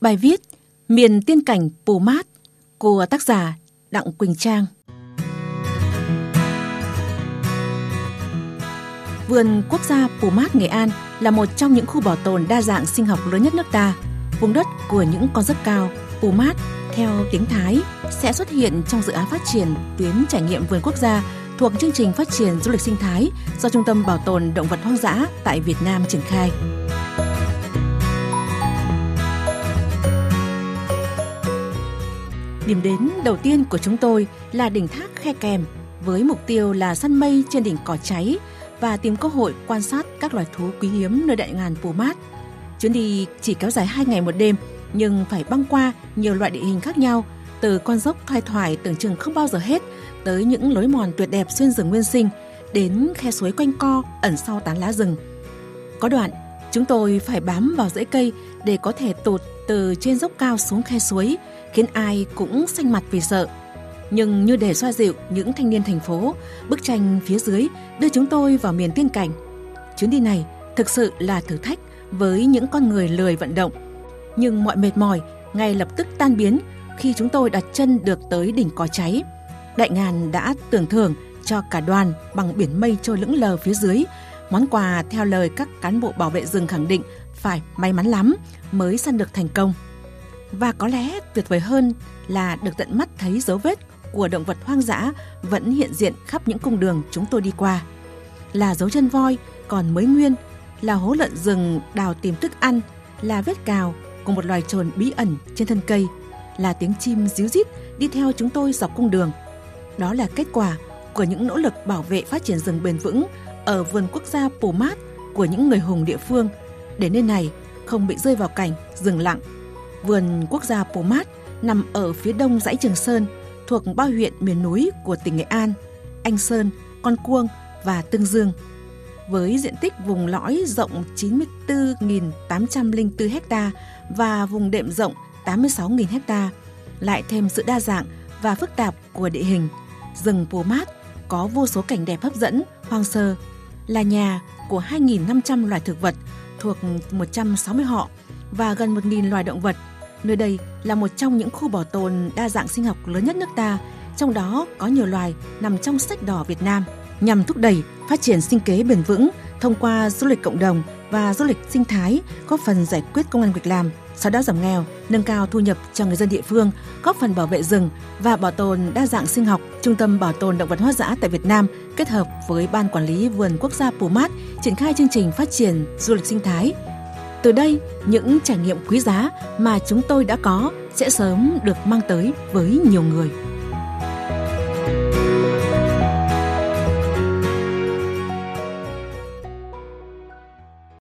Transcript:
Bài viết Miền tiên cảnh Pù Mát của tác giả Đặng Quỳnh Trang Vườn quốc gia Pù Mát Nghệ An là một trong những khu bảo tồn đa dạng sinh học lớn nhất nước ta. Vùng đất của những con rất cao, Pù Mát, theo tiếng Thái, sẽ xuất hiện trong dự án phát triển tuyến trải nghiệm vườn quốc gia thuộc chương trình phát triển du lịch sinh thái do Trung tâm Bảo tồn Động vật Hoang dã tại Việt Nam triển khai. Điểm đến đầu tiên của chúng tôi là đỉnh thác Khe Kèm với mục tiêu là săn mây trên đỉnh cỏ cháy và tìm cơ hội quan sát các loài thú quý hiếm nơi đại ngàn Pù Mát. Chuyến đi chỉ kéo dài 2 ngày một đêm nhưng phải băng qua nhiều loại địa hình khác nhau từ con dốc thoai thoải tưởng chừng không bao giờ hết tới những lối mòn tuyệt đẹp xuyên rừng nguyên sinh đến khe suối quanh co ẩn sau tán lá rừng. Có đoạn, chúng tôi phải bám vào rễ cây để có thể tụt từ trên dốc cao xuống khe suối, khiến ai cũng xanh mặt vì sợ. Nhưng như để xoa dịu những thanh niên thành phố, bức tranh phía dưới đưa chúng tôi vào miền tiên cảnh. Chuyến đi này thực sự là thử thách với những con người lười vận động. Nhưng mọi mệt mỏi ngay lập tức tan biến khi chúng tôi đặt chân được tới đỉnh có cháy. Đại ngàn đã tưởng thưởng cho cả đoàn bằng biển mây trôi lững lờ phía dưới. Món quà theo lời các cán bộ bảo vệ rừng khẳng định phải may mắn lắm mới săn được thành công. Và có lẽ tuyệt vời hơn là được tận mắt thấy dấu vết của động vật hoang dã vẫn hiện diện khắp những cung đường chúng tôi đi qua. Là dấu chân voi còn mới nguyên, là hố lợn rừng đào tìm thức ăn, là vết cào của một loài trồn bí ẩn trên thân cây, là tiếng chim ríu rít đi theo chúng tôi dọc cung đường. Đó là kết quả của những nỗ lực bảo vệ phát triển rừng bền vững ở vườn quốc gia Pumat Mát của những người hùng địa phương để nơi này không bị rơi vào cảnh rừng lặng. Vườn quốc gia Pô Mát nằm ở phía đông dãy Trường Sơn, thuộc ba huyện miền núi của tỉnh Nghệ An, Anh Sơn, Con Cuông và Tương Dương. Với diện tích vùng lõi rộng 94.804 ha và vùng đệm rộng 86.000 ha, lại thêm sự đa dạng và phức tạp của địa hình, rừng Pù Mát có vô số cảnh đẹp hấp dẫn, hoang sơ, là nhà của 2.500 loài thực vật thuộc 160 họ và gần 1.000 loài động vật. Nơi đây là một trong những khu bảo tồn đa dạng sinh học lớn nhất nước ta, trong đó có nhiều loài nằm trong sách đỏ Việt Nam nhằm thúc đẩy phát triển sinh kế bền vững thông qua du lịch cộng đồng và du lịch sinh thái, góp phần giải quyết công an việc làm, sau đó giảm nghèo, nâng cao thu nhập cho người dân địa phương, góp phần bảo vệ rừng và bảo tồn đa dạng sinh học. Trung tâm Bảo tồn động vật hoang dã tại Việt Nam kết hợp với Ban Quản lý Vườn Quốc gia Pù Mát triển khai chương trình phát triển du lịch sinh thái. Từ đây, những trải nghiệm quý giá mà chúng tôi đã có sẽ sớm được mang tới với nhiều người.